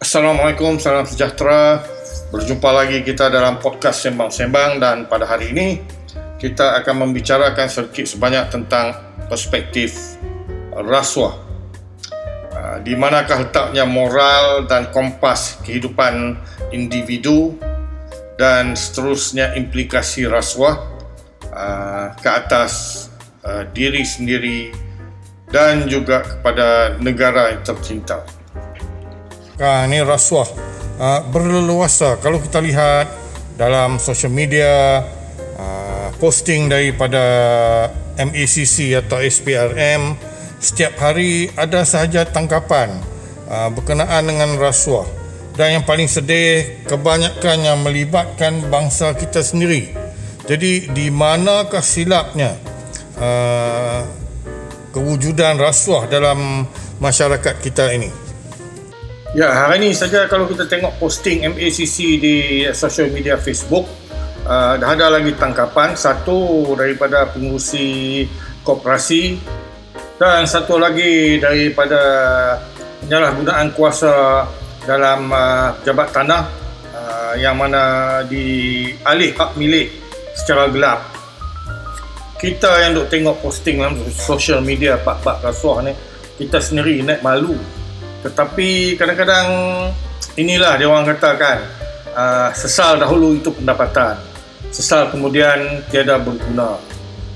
Assalamualaikum, salam sejahtera. Berjumpa lagi kita dalam podcast Sembang-Sembang dan pada hari ini kita akan membicarakan sedikit sebanyak tentang perspektif rasuah. Ah, di manakah letaknya moral dan kompas kehidupan individu dan seterusnya implikasi rasuah ah, ke atas ah, diri sendiri dan juga kepada negara yang tercinta. Ini rasuah uh, berleluasa? Kalau kita lihat dalam social media uh, posting daripada MACC atau SPRM setiap hari ada sahaja tangkapan uh, berkenaan dengan rasuah. Dan yang paling sedih kebanyakan yang melibatkan bangsa kita sendiri. Jadi di manakah silapnya kewujudan rasuah dalam masyarakat kita ini Ya, hari ini saja kalau kita tengok posting MACC di social media Facebook, uh, dah ada lagi tangkapan. Satu daripada pengurusi koperasi dan satu lagi daripada penyalahgunaan kuasa dalam uh, jabat tanah uh, yang mana dialih hak milik secara gelap. Kita yang duk tengok posting dalam social media pak-pak rasuah ni, kita sendiri naik malu tetapi kadang-kadang inilah dia orang katakan uh, sesal dahulu itu pendapatan. Sesal kemudian tiada berguna.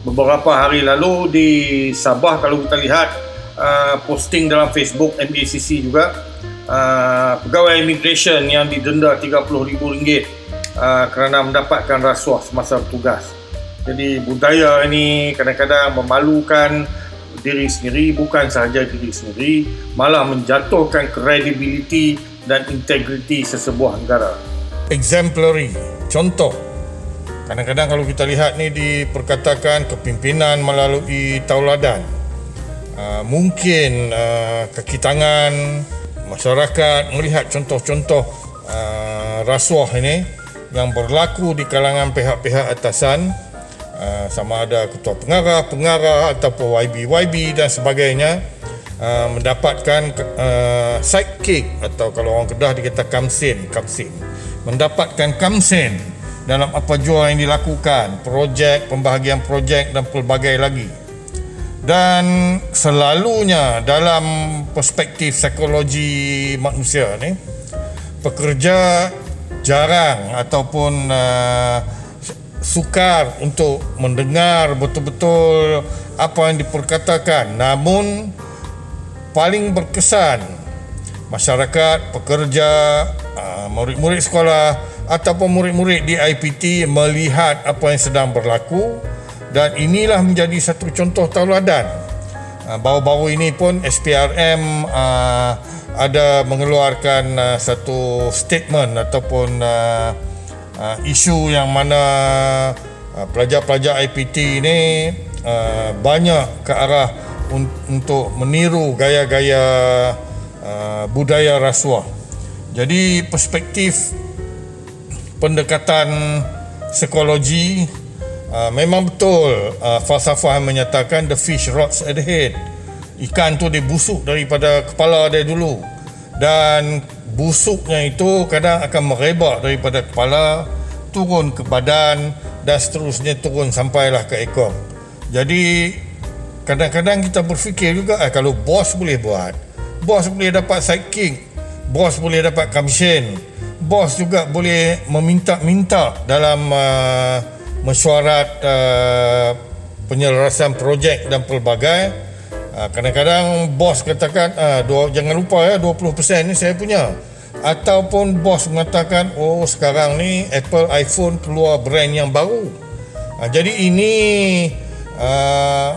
Beberapa hari lalu di Sabah kalau kita lihat uh, posting dalam Facebook MACC juga uh, pegawai immigration yang didenda RM30,000 uh, kerana mendapatkan rasuah semasa bertugas. Jadi budaya ini kadang-kadang memalukan diri sendiri bukan sahaja diri sendiri malah menjatuhkan kredibiliti dan integriti sesebuah negara. Exemplary. Contoh kadang-kadang kalau kita lihat ni diperkatakan kepimpinan melalui tauladan. Uh, mungkin uh, kaki tangan masyarakat melihat contoh-contoh uh, rasuah ini yang berlaku di kalangan pihak-pihak atasan Ah, sama ada ketua pengarah, pengarah ataupun YB-YB dan sebagainya uh, mendapatkan uh, sidekick atau kalau orang Kedah dikata kamsin, kamsin. Mendapatkan kamsin dalam apa jua yang dilakukan, projek, pembahagian projek dan pelbagai lagi. Dan selalunya dalam perspektif psikologi manusia ni, pekerja jarang ataupun uh, sukar untuk mendengar betul-betul apa yang diperkatakan namun paling berkesan masyarakat, pekerja, ah, murid-murid sekolah ataupun murid-murid di IPT melihat apa yang sedang berlaku dan inilah menjadi satu contoh tauladan. Ah, baru-baru ini pun SPRM ah, ada mengeluarkan satu statement ataupun uh, isu yang mana uh, pelajar-pelajar IPT ini uh, banyak ke arah un- untuk meniru gaya-gaya uh, budaya rasuah. Jadi perspektif pendekatan psikologi uh, memang betul uh, falsafah menyatakan the fish rots at the head. Ikan tu dia busuk daripada kepala dia dulu dan busuknya itu kadang akan merebak daripada kepala turun ke badan dan seterusnya turun sampailah ke ekor. Jadi kadang-kadang kita berfikir juga eh, kalau bos boleh buat, bos boleh dapat sidekick, bos boleh dapat commission, bos juga boleh meminta-minta dalam uh, mesyuarat uh, penyelarasan projek dan pelbagai Ha, kadang-kadang bos katakan ah, dua, jangan lupa ya 20% ni saya punya. Ataupun bos mengatakan oh sekarang ni Apple iPhone keluar brand yang baru. Ha, jadi ini uh,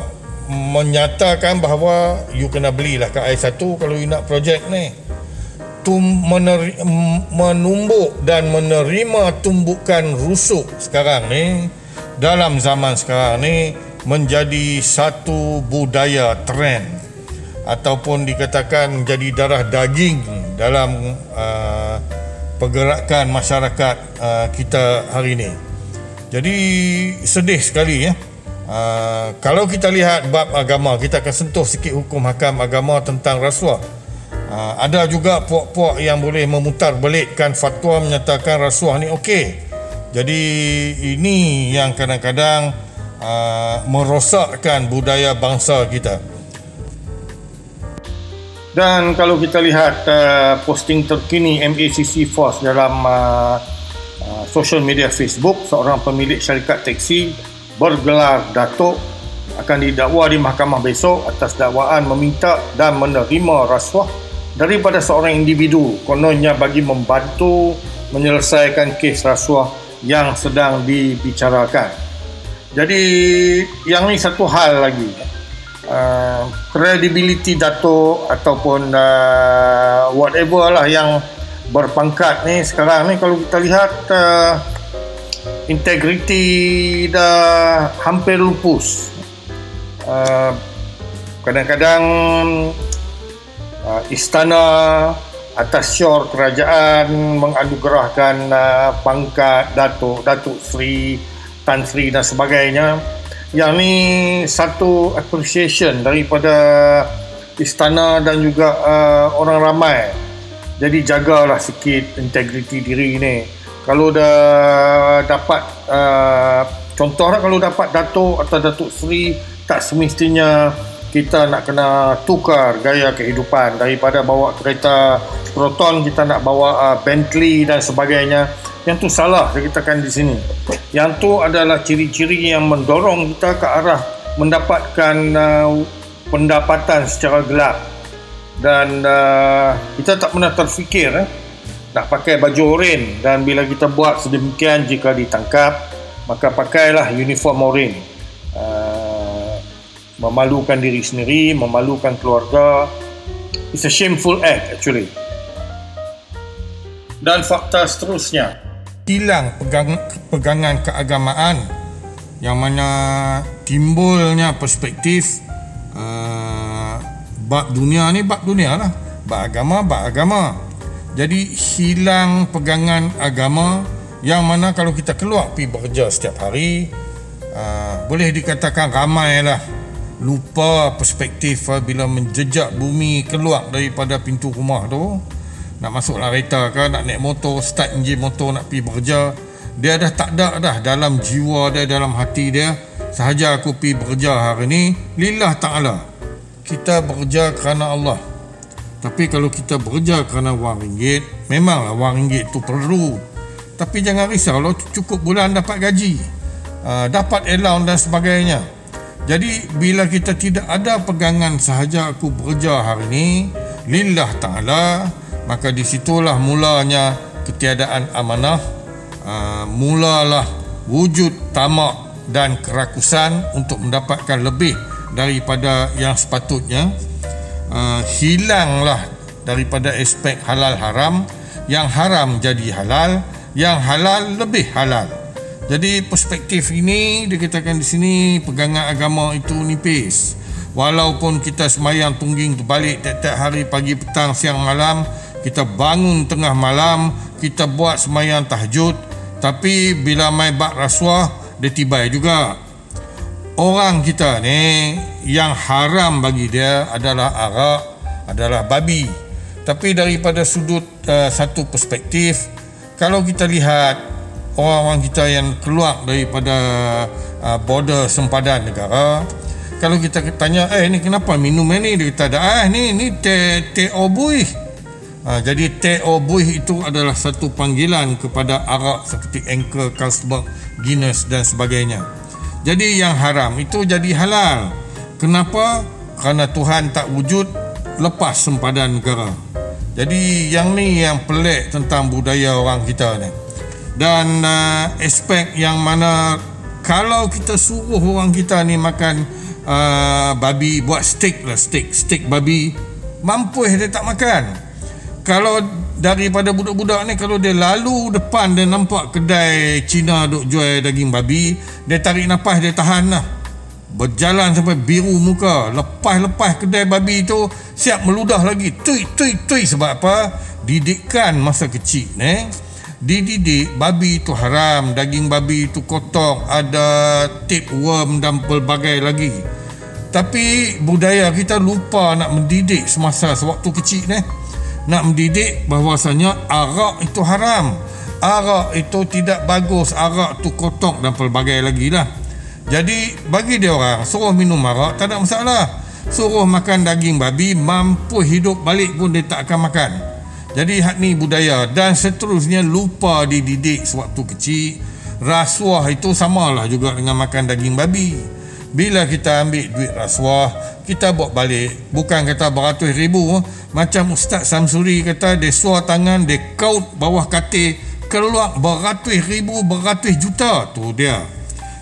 menyatakan bahawa you kena belilah kat i1 kalau you nak projek ni. Meneri, menumbuk dan menerima tumbukan rusuk sekarang ni dalam zaman sekarang ni menjadi satu budaya trend ataupun dikatakan menjadi darah daging dalam uh, pergerakan masyarakat uh, kita hari ini. Jadi sedih sekali ya. Uh, kalau kita lihat bab agama, kita akan sentuh sikit hukum hakam agama tentang rasuah. Uh, ada juga puak-puak yang boleh memutar belikkan fatwa menyatakan rasuah ni okey. Jadi ini yang kadang-kadang uh, merosakkan budaya bangsa kita. Dan kalau kita lihat uh, posting terkini MACC Force dalam uh, uh, social media Facebook, seorang pemilik syarikat teksi bergelar Datuk akan didakwa di mahkamah besok atas dakwaan meminta dan menerima rasuah daripada seorang individu kononnya bagi membantu menyelesaikan kes rasuah yang sedang dibicarakan. Jadi yang ni satu hal lagi. Uh, credibility dato ataupun uh, whatever lah yang berpangkat ni sekarang ni kalau kita lihat uh, integriti dah hampir lupus. Uh, kadang-kadang uh, istana atas syur kerajaan menganugerahkan uh, pangkat datuk datuk sri tan sri dan sebagainya yang ni satu appreciation daripada istana dan juga uh, orang ramai. Jadi jagalah sikit integriti diri ni. Kalau dah dapat uh, contohnya kalau dapat datuk atau datuk sri tak semestinya kita nak kena tukar gaya kehidupan daripada bawa kereta Proton kita nak bawa uh, Bentley dan sebagainya yang tu salah kita kan di sini. Yang tu adalah ciri-ciri yang mendorong kita ke arah mendapatkan uh, pendapatan secara gelap. Dan uh, kita tak pernah terfikir eh, nak pakai baju oren. Dan bila kita buat sedemikian jika ditangkap maka pakailah uniform oren. Memalukan diri sendiri, memalukan keluarga. It's a shameful act actually. Dan fakta seterusnya, hilang pegang, pegangan keagamaan yang mana timbulnya perspektif uh, bab dunia ni bab dunia lah. Bab agama, bab agama. Jadi hilang pegangan agama yang mana kalau kita keluar pergi bekerja setiap hari uh, boleh dikatakan ramai lah lupa perspektif uh, bila menjejak bumi keluar daripada pintu rumah tu nak masuk kereta ke nak naik motor start enjin motor nak pergi bekerja. Dia dah tak ada dah dalam jiwa dia dalam hati dia. Sahaja aku pergi bekerja hari ni lillah ta'ala kita bekerja kerana Allah. Tapi kalau kita bekerja kerana wang ringgit memanglah wang ringgit tu perlu. Tapi jangan risau lah cukup bulan dapat gaji uh, dapat allowance dan sebagainya. Jadi bila kita tidak ada pegangan sahaja aku bekerja hari ini lillah taala maka di situlah mulanya ketiadaan amanah uh, mulalah wujud tamak dan kerakusan untuk mendapatkan lebih daripada yang sepatutnya uh, hilanglah daripada aspek halal haram yang haram jadi halal yang halal lebih halal jadi perspektif ini dikatakan di sini pegangan agama itu nipis. Walaupun kita semayang tungging terbalik tiap-tiap hari pagi, petang, siang, malam, kita bangun tengah malam, kita buat semayang tahajud, tapi bila mai bak rasuah, dia tibai juga. Orang kita ni yang haram bagi dia adalah arak, adalah babi. Tapi daripada sudut uh, satu perspektif, kalau kita lihat orang-orang kita yang keluar daripada uh, border sempadan negara kalau kita tanya eh ni kenapa minum ni dia kata ah ni ni teh teh obui uh, jadi teh obui itu adalah satu panggilan kepada arak seperti Anchor, Carlsberg, Guinness dan sebagainya. Jadi yang haram itu jadi halal. Kenapa? Kerana Tuhan tak wujud lepas sempadan negara. Jadi yang ni yang pelik tentang budaya orang kita ni. Dan uh, aspek yang mana kalau kita suruh orang kita ni makan uh, babi buat steak lah steak steak babi mampu dia tak makan kalau daripada budak-budak ni kalau dia lalu depan dia nampak kedai Cina duk jual daging babi dia tarik nafas dia tahan lah. Berjalan sampai biru muka lepas-lepas kedai babi tu siap meludah lagi. Tui tui tui sebab apa? Didikan masa kecil ni. Dididik babi itu haram daging babi itu kotor ada tapeworm dan pelbagai lagi. Tapi budaya kita lupa nak mendidik semasa sewaktu kecil ni nak mendidik bahawasanya arak itu haram. Arak itu tidak bagus. Arak tu kotok dan pelbagai lagi lah. Jadi bagi dia orang suruh minum arak tak ada masalah. Suruh makan daging babi mampu hidup balik pun dia tak akan makan. Jadi hak ni budaya. Dan seterusnya lupa dididik sewaktu kecil. Rasuah itu samalah juga dengan makan daging babi bila kita ambil duit rasuah kita bawa balik. Bukan kata beratus ribu. Macam Ustaz Samsuri kata dia suar tangan dia kaut bawah katil keluar beratus ribu beratus juta. Tu dia.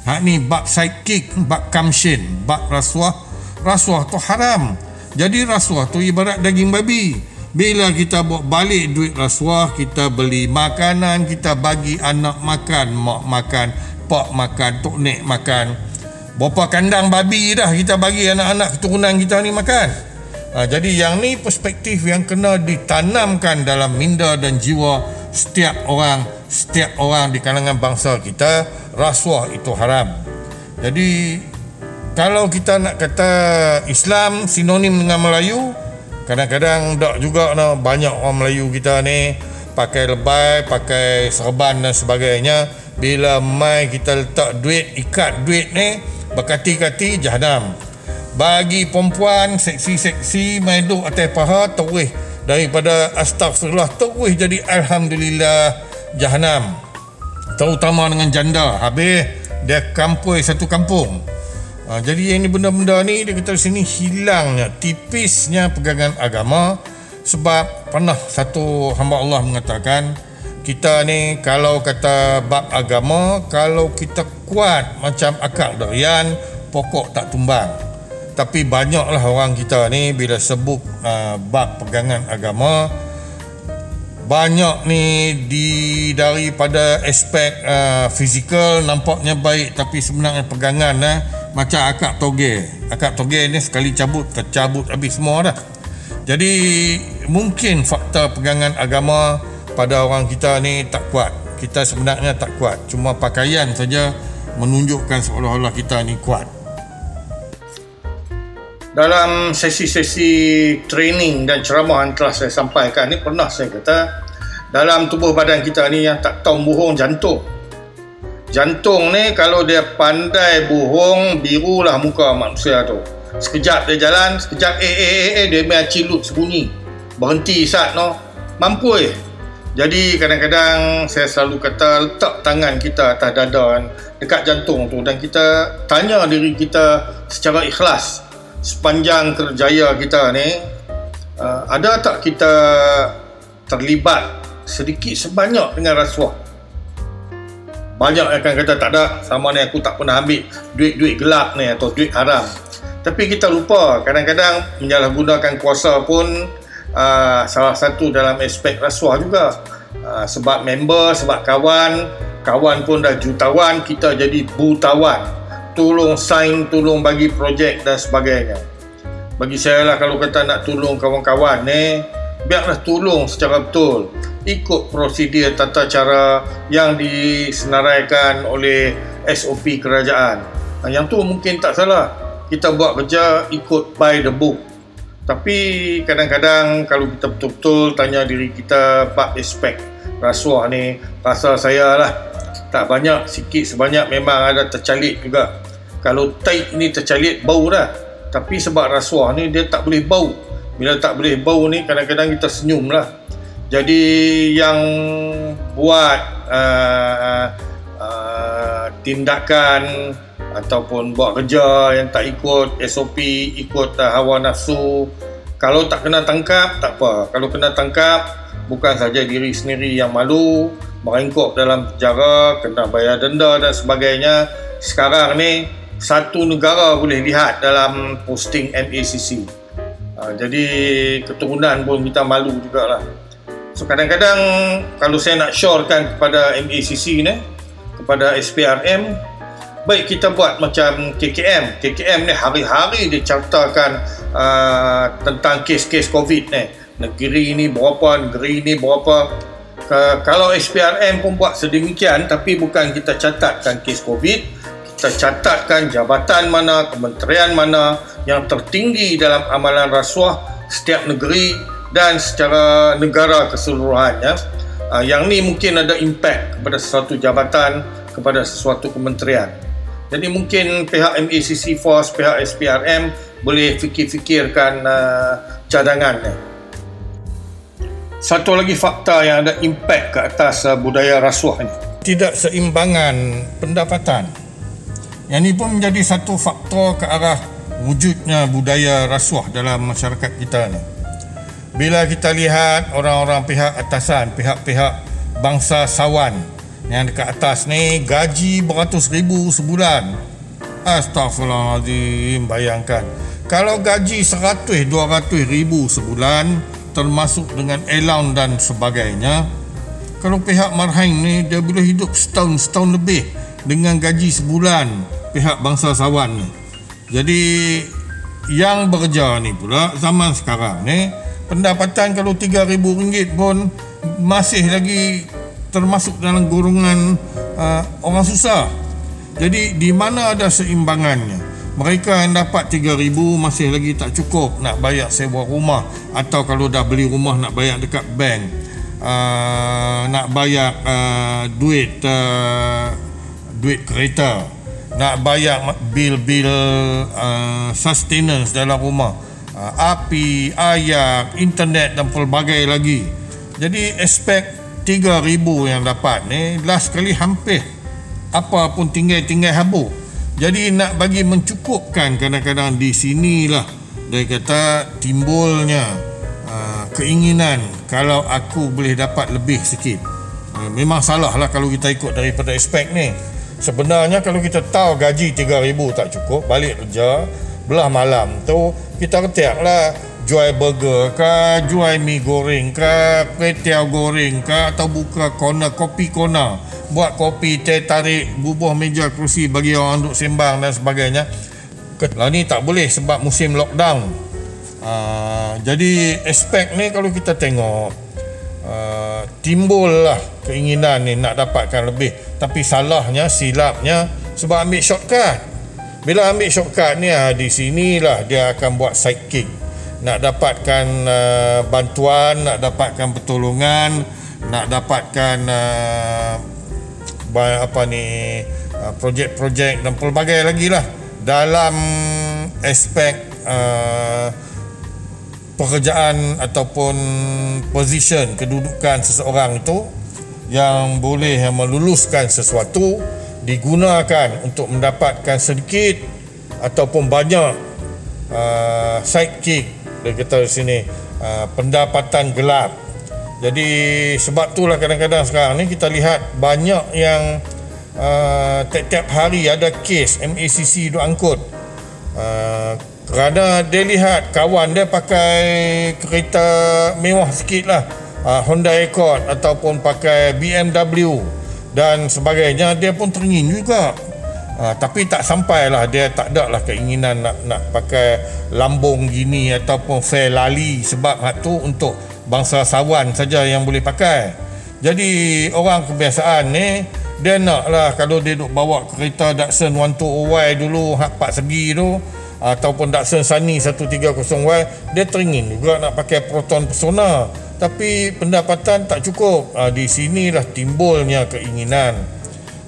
Hak ni bab sidekick bab kamshin bab rasuah. Rasuah tu haram. Jadi rasuah tu ibarat daging babi. Bila kita bawa balik duit rasuah kita beli makanan kita bagi anak makan mak makan pak makan tok nek makan Berapa kandang babi dah kita bagi anak-anak keturunan kita ni makan. Ha, jadi yang ni perspektif yang kena ditanamkan dalam minda dan jiwa setiap orang, setiap orang di kalangan bangsa kita, rasuah itu haram. Jadi kalau kita nak kata Islam sinonim dengan Melayu, kadang-kadang tak juga no, banyak orang Melayu kita ni pakai lebay, pakai serban dan sebagainya. Bila mai kita letak duit, ikat duit ni, berkati-kati jahanam. Bagi perempuan seksi-seksi main duk atas paha terus daripada astagfirullah terus jadi alhamdulillah jahanam. Terutama dengan janda. Habis dia kampung satu kampung. Ha, jadi yang ni benda-benda ni dia kata sini hilangnya tipisnya pegangan agama. Sebab pernah satu hamba Allah mengatakan kita ni kalau kata bab agama kalau kita kuat macam akak durian pokok tak tumbang. Tapi banyaklah orang kita ni bila sebut uh, bab pegangan agama banyak ni di daripada aspek uh, fizikal nampaknya baik tapi sebenarnya pegangan eh, macam akak toge. Akak toge ni sekali cabut tercabut habis semua dah. Jadi mungkin fakta pegangan agama pada orang kita ni tak kuat. Kita sebenarnya tak kuat. Cuma pakaian saja menunjukkan seolah-olah kita ni kuat. Dalam sesi-sesi training dan ceramah yang telah saya sampaikan ni pernah saya kata dalam tubuh badan kita ni yang tak tahu buhung jantung. Jantung ni kalau dia pandai buhung birulah muka manusia tu. Sekejap dia jalan sekejap eh eh eh, eh dia main cilut sembunyi. Berhenti sat no. Mampu eh jadi kadang-kadang saya selalu kata letak tangan kita atas dada dekat jantung tu. Dan kita tanya diri kita secara ikhlas. Sepanjang kerjaya kita ni uh, ada tak kita terlibat sedikit sebanyak dengan rasuah? Banyak yang akan kata tak ada sama ni aku tak pernah ambil duit-duit gelap ni atau duit haram. Tapi kita lupa kadang-kadang menyalahgunakan kuasa pun uh, salah satu dalam aspek rasuah juga. Uh, sebab member sebab kawan kawan pun dah jutawan kita jadi butawan. Tolong sign tolong bagi projek dan sebagainya. Bagi saya lah kalau kata nak tolong kawan-kawan ni biarlah tolong secara betul. Ikut prosedur tata cara yang disenaraikan oleh SOP kerajaan. Uh, yang tu mungkin tak salah. Kita buat kerja ikut by the book tapi kadang-kadang kalau kita betul-betul tanya diri kita bab aspek rasuah ni rasa saya lah. Tak banyak sikit sebanyak memang ada tercalit juga. Kalau taik ni tercalit bau dah. Tapi sebab rasuah ni dia tak boleh bau. Bila tak boleh bau ni kadang-kadang kita senyum lah jadi yang buat uh, uh, tindakan ataupun buat kerja yang tak ikut SOP, ikut uh, hawa nafsu. Kalau tak kena tangkap, tak apa. Kalau kena tangkap, bukan saja diri sendiri yang malu, merengkok dalam penjara, kena bayar denda dan sebagainya. Sekarang ni, satu negara boleh lihat dalam posting MACC. Uh, jadi, keturunan pun kita malu jugalah. So, kadang-kadang kalau saya nak syorekan kepada MACC ni, kepada SPRM, baik kita buat macam KKM KKM ni hari-hari dicartakan uh, tentang kes-kes COVID ni. Negeri ni berapa negeri ni berapa. Uh, kalau SPRM pun buat sedemikian tapi bukan kita catatkan kes COVID kita catatkan jabatan mana kementerian mana yang tertinggi dalam amalan rasuah setiap negeri dan secara negara keseluruhannya uh, yang ni mungkin ada impact kepada sesuatu jabatan kepada sesuatu kementerian. Jadi mungkin pihak MACC Force pihak SPRM boleh fikir-fikirkan uh, cadangan ni. Satu lagi fakta yang ada impact ke atas uh, budaya rasuah ni. Tidak seimbangan pendapatan. Yang ini pun menjadi satu faktor ke arah wujudnya budaya rasuah dalam masyarakat kita ni. Bila kita lihat orang-orang pihak atasan, pihak-pihak bangsa sawan yang dekat atas ni gaji beratus ribu sebulan. Astaghfirullahaladzim, bayangkan. Kalau gaji seratus, dua ratus ribu sebulan termasuk dengan allowance dan sebagainya, kalau pihak Marhain ni dia boleh hidup setahun, setahun lebih dengan gaji sebulan pihak bangsa sawan ni. Jadi yang bekerja ni pula zaman sekarang ni pendapatan kalau RM3,000 pun masih lagi termasuk dalam golongan uh, orang susah. Jadi di mana ada seimbangannya? Mereka yang dapat RM3,000 masih lagi tak cukup nak bayar sewa rumah atau kalau dah beli rumah nak bayar dekat bank. Uh, nak bayar uh, duit uh, duit kereta nak bayar bil-bil uh, sustenance dalam rumah api, air, internet dan pelbagai lagi. Jadi aspek 3000 yang dapat ni last kali hampir apa pun tinggal-tinggal habuk. Jadi nak bagi mencukupkan kadang-kadang di sinilah. Dia kata timbulnya uh, keinginan kalau aku boleh dapat lebih sikit. Uh, memang salah lah kalau kita ikut daripada aspek ni. Sebenarnya kalau kita tahu gaji 3000 tak cukup, balik kerja, belah malam tu kita ketiak lah jual burger ke, jual mi goreng ke, kuih goreng ke atau buka corner kopi corner. Buat kopi, teh tarik, bubuh meja kerusi bagi orang duduk sembang dan sebagainya. Lah ni tak boleh sebab musim lockdown. Uh, jadi aspek ni kalau kita tengok uh, timbullah keinginan ni nak dapatkan lebih tapi salahnya silapnya sebab ambil shortcut bila ambil shortcut ni ah di sinilah dia akan buat sidekick. Nak dapatkan uh, bantuan nak dapatkan pertolongan nak dapatkan uh, apa ni uh, projek-projek dan pelbagai lagi lah dalam aspek uh, pekerjaan ataupun position kedudukan seseorang itu yang boleh meluluskan sesuatu digunakan untuk mendapatkan sedikit ataupun banyak uh, sidekick. Dia kata di sini uh, pendapatan gelap. Jadi sebab itulah kadang-kadang sekarang ni kita lihat banyak yang uh, tiap-tiap hari ada kes MACC duk angkut. Uh, kerana dia lihat kawan dia pakai kereta mewah sikit lah uh, Honda Accord ataupun pakai BMW dan sebagainya dia pun teringin juga. Uh, tapi tak sampailah dia tak ada lah keinginan nak nak pakai lambung gini ataupun fair lali sebab hak tu untuk bangsa sawan saja yang boleh pakai. Jadi orang kebiasaan ni dia nak lah kalau dia duk bawa kereta Datsun 120Y dulu hak 4 segi tu ataupun Datsun Sunny 130Y dia teringin juga nak pakai Proton Persona tapi pendapatan tak cukup. Uh, di sinilah timbulnya keinginan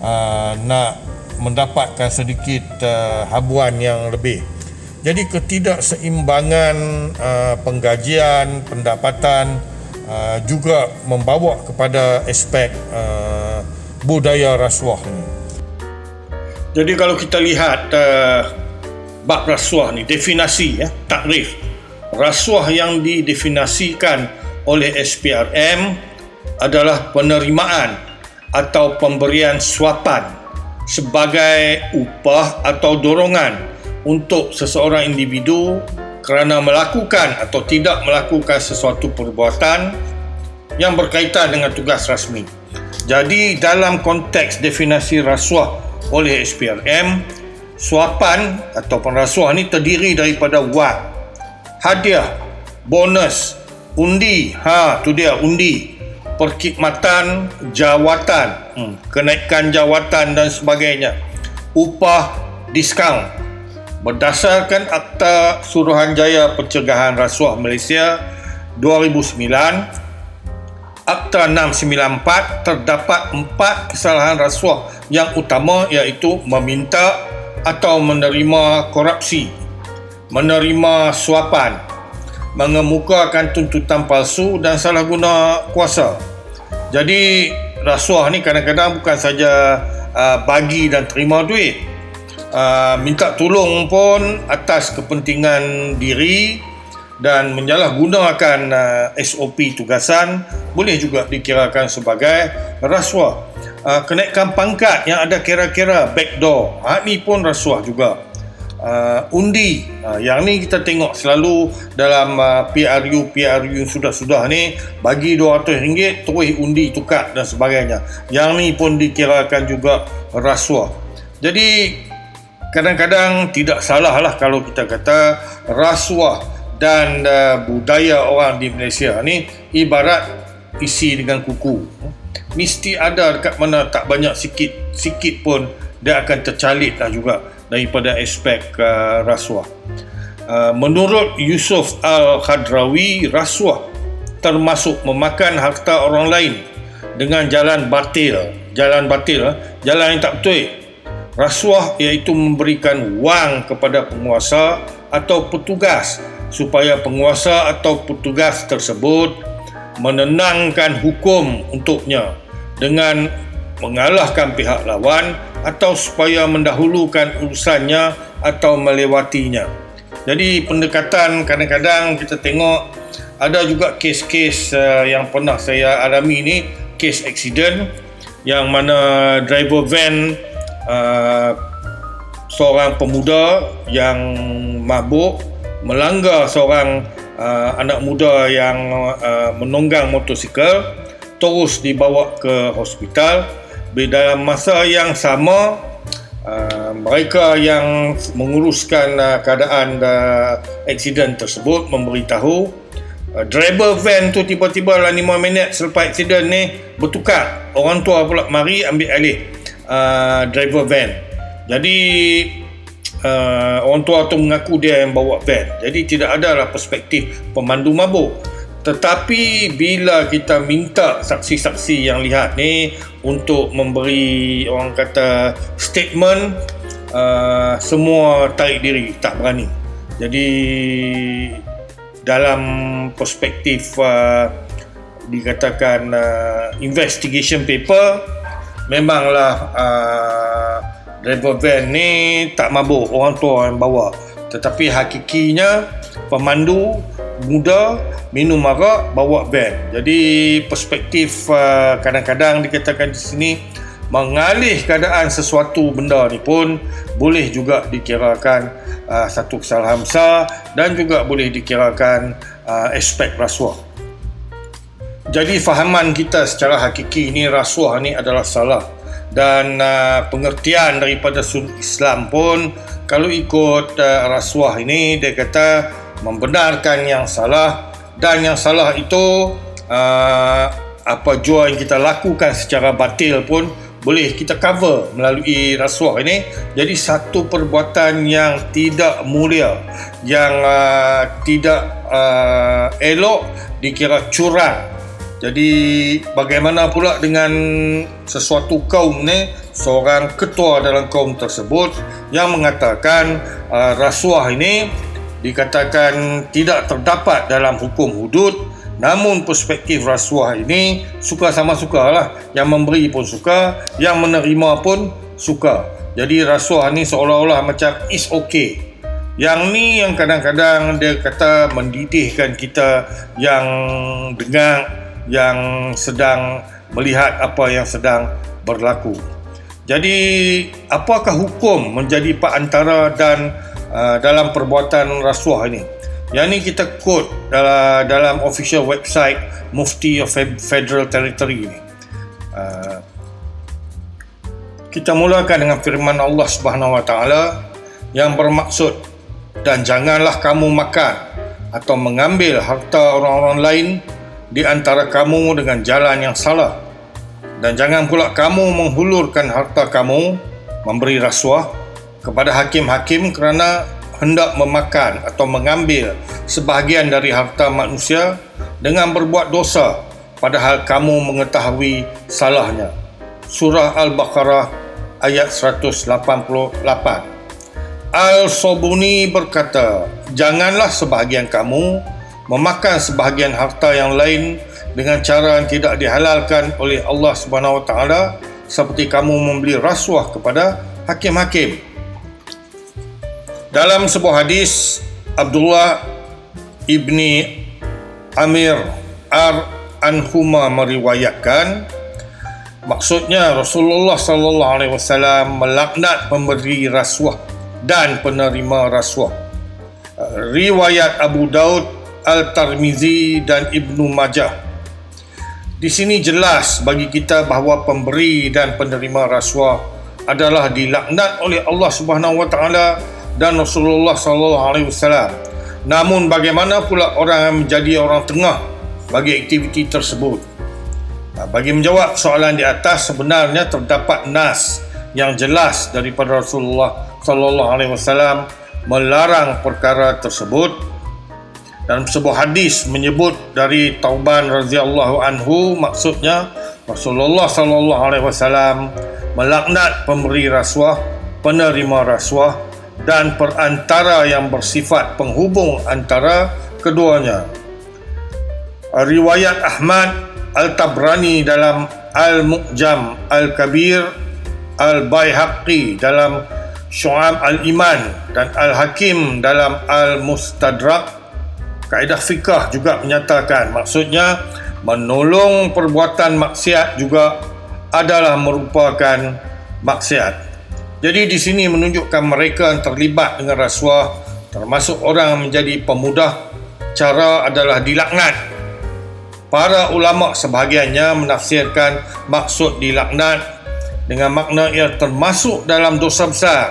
uh, nak mendapatkan sedikit uh, habuan yang lebih. Jadi ketidakseimbangan uh, penggajian pendapatan uh, juga membawa kepada aspek uh, budaya rasuah ini. Jadi kalau kita lihat uh, bab rasuah ni definasi ya takrif. Rasuah yang didefinisikan oleh SPRM adalah penerimaan atau pemberian suapan sebagai upah atau dorongan untuk seseorang individu kerana melakukan atau tidak melakukan sesuatu perbuatan yang berkaitan dengan tugas rasmi. Jadi dalam konteks definisi rasuah oleh SPRM, suapan atau rasuah ini terdiri daripada wang, hadiah, bonus, undi. Ha tu dia undi. Perkhidmatan jawatan. Hmm. kenaikan jawatan dan sebagainya. Upah diskaun. Berdasarkan akta suruhanjaya pencegahan rasuah Malaysia 2009 Akta 694 terdapat empat kesalahan rasuah. Yang utama iaitu meminta atau menerima korupsi, menerima suapan, mengemukakan tuntutan palsu dan salah guna kuasa. Jadi rasuah ni kadang-kadang bukan saja uh, bagi dan terima duit. Uh, minta tolong pun atas kepentingan diri dan menyalahgunakan uh, SOP tugasan boleh juga dikirakan sebagai rasuah. Uh, kenaikan pangkat yang ada kira-kira backdoor, ha, ni pun rasuah juga uh, undi. Uh, yang ni kita tengok selalu dalam uh, PRU PRU sudah-sudah ni bagi RM200 terus undi tukar dan sebagainya. Yang ni pun dikirakan juga rasuah. Jadi kadang-kadang tidak salah lah kalau kita kata rasuah dan uh, budaya orang di Malaysia ni ibarat isi dengan kuku. Mesti ada dekat mana tak banyak sikit sikit pun dia akan tercalit lah juga daripada aspek uh, rasuah. Uh, menurut Yusuf Al-Khadrawi, rasuah termasuk memakan harta orang lain dengan jalan batil. Jalan batil, uh, jalan yang tak betul. Rasuah iaitu memberikan wang kepada penguasa atau petugas supaya penguasa atau petugas tersebut menenangkan hukum untuknya dengan mengalahkan pihak lawan atau supaya mendahulukan urusannya atau melewatinya. Jadi pendekatan kadang-kadang kita tengok ada juga kes-kes uh, yang pernah saya alami ni kes accident yang mana driver van uh, seorang pemuda yang mabuk melanggar seorang uh, anak muda yang uh, menunggang motosikal terus dibawa ke hospital dalam masa yang sama uh, mereka yang menguruskan uh, keadaan uh, aksiden tersebut memberitahu uh, driver van tu tiba-tiba dalam 5 minit selepas aksiden ni bertukar. Orang tua pula mari ambil alih uh, driver van. Jadi uh, orang tua tu mengaku dia yang bawa van. Jadi tidak ada lah perspektif pemandu mabuk tetapi bila kita minta saksi-saksi yang lihat ni untuk memberi orang kata statement uh, semua tarik diri tak berani. Jadi dalam perspektif uh, dikatakan uh, investigation paper memanglah uh, driver van ni tak mabuk orang tua yang bawa tetapi hakikinya pemandu muda minum arak bawa van jadi perspektif uh, kadang-kadang dikatakan di sini mengalih keadaan sesuatu benda ni pun boleh juga dikirakan uh, satu kesalahan besar dan juga boleh dikirakan uh, aspek rasuah. Jadi fahaman kita secara hakiki ini rasuah ni adalah salah. Dan uh, pengertian daripada sudut Islam pun kalau ikut uh, rasuah ini dia kata membenarkan yang salah dan yang salah itu uh, apa jua yang kita lakukan secara batil pun boleh kita cover melalui rasuah ini. Jadi satu perbuatan yang tidak mulia yang uh, tidak uh, elok dikira curang. Jadi bagaimana pula dengan sesuatu kaum ni? Seorang ketua dalam kaum tersebut yang mengatakan uh, rasuah ini dikatakan tidak terdapat dalam hukum hudud namun perspektif rasuah ini suka sama suka lah. Yang memberi pun suka yang menerima pun suka. Jadi rasuah ni seolah-olah macam is okay. Yang ni yang kadang-kadang dia kata mendidihkan kita yang dengar yang sedang melihat apa yang sedang berlaku. Jadi apakah hukum menjadi pak antara dan Uh, dalam perbuatan rasuah ini. Yang ini kita quote dalam, dalam official website Mufti of Federal Territory ini. Uh, kita mulakan dengan firman Allah Subhanahu Wa Taala yang bermaksud dan janganlah kamu makan atau mengambil harta orang-orang lain di antara kamu dengan jalan yang salah dan jangan pula kamu menghulurkan harta kamu memberi rasuah kepada hakim-hakim kerana hendak memakan atau mengambil sebahagian dari harta manusia dengan berbuat dosa padahal kamu mengetahui salahnya. Surah Al-Baqarah ayat 188. Al-Sobuni berkata, Janganlah sebahagian kamu memakan sebahagian harta yang lain dengan cara yang tidak dihalalkan oleh Allah Subhanahu Wa Taala seperti kamu membeli rasuah kepada hakim-hakim. Dalam sebuah hadis Abdullah ibni Amir Ar Anhuma meriwayatkan maksudnya Rasulullah sallallahu alaihi wasallam melaknat pemberi rasuah dan penerima rasuah. Riwayat Abu Daud, Al-Tirmizi dan Ibnu Majah. Di sini jelas bagi kita bahawa pemberi dan penerima rasuah adalah dilaknat oleh Allah Subhanahu wa taala dan Rasulullah sallallahu alaihi wasallam. Namun bagaimana pula orang yang menjadi orang tengah bagi aktiviti tersebut? Bagi menjawab soalan di atas sebenarnya terdapat nas yang jelas daripada Rasulullah sallallahu alaihi wasallam melarang perkara tersebut dalam sebuah hadis menyebut dari Tauban radhiyallahu anhu maksudnya Rasulullah sallallahu alaihi wasallam melaknat pemberi rasuah, penerima rasuah dan perantara yang bersifat penghubung antara keduanya. Riwayat Ahmad Al-Tabrani dalam Al-Mu'jam Al-Kabir Al-Bayhaqi dalam Syu'ab Al-Iman dan Al-Hakim dalam Al-Mustadrak kaedah fikah juga menyatakan maksudnya menolong perbuatan maksiat juga adalah merupakan maksiat. Jadi di sini menunjukkan mereka yang terlibat dengan rasuah termasuk orang menjadi pemudah cara adalah dilaknat. Para ulama sebahagiannya menafsirkan maksud dilaknat dengan makna ia termasuk dalam dosa besar.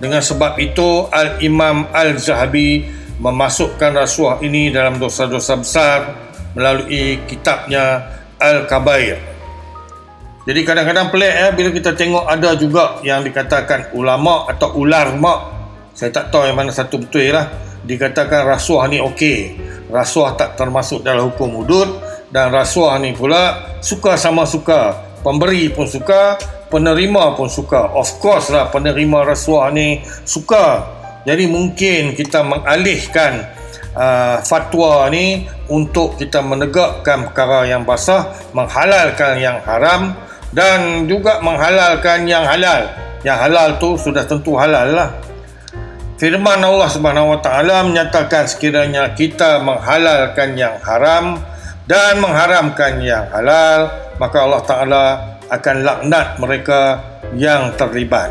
Dengan sebab itu Al-Imam Al-Zahabi memasukkan rasuah ini dalam dosa-dosa besar melalui kitabnya Al-Kabair. Jadi kadang-kadang pelik ya bila kita tengok ada juga yang dikatakan ulama atau ular mak. Saya tak tahu yang mana satu betul lah. Dikatakan rasuah ni okey. Rasuah tak termasuk dalam hukum hudud dan rasuah ni pula suka sama suka. Pemberi pun suka, penerima pun suka. Of course lah penerima rasuah ni suka. Jadi mungkin kita mengalihkan uh, fatwa ni untuk kita menegakkan perkara yang basah, menghalalkan yang haram dan juga menghalalkan yang halal. Yang halal tu sudah tentu halal lah. Firman Allah Subhanahu Wa Taala menyatakan sekiranya kita menghalalkan yang haram dan mengharamkan yang halal, maka Allah Taala akan laknat mereka yang terlibat.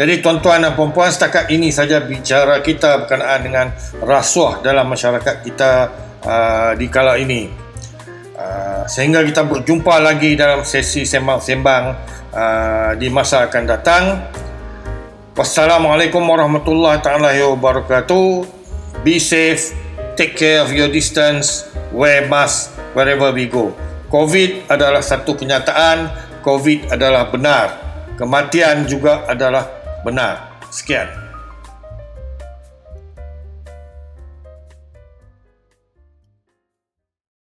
Jadi tuan-tuan dan puan-puan setakat ini saja bicara kita berkenaan dengan rasuah dalam masyarakat kita uh, di kala ini. Ah, sehingga kita berjumpa lagi dalam sesi sembang-sembang uh, di masa akan datang. Wassalamualaikum warahmatullahi taala wabarakatuh. Be safe, take care of your distance, wear mask wherever we go. COVID adalah satu kenyataan, COVID adalah benar. Kematian juga adalah benar. Sekian.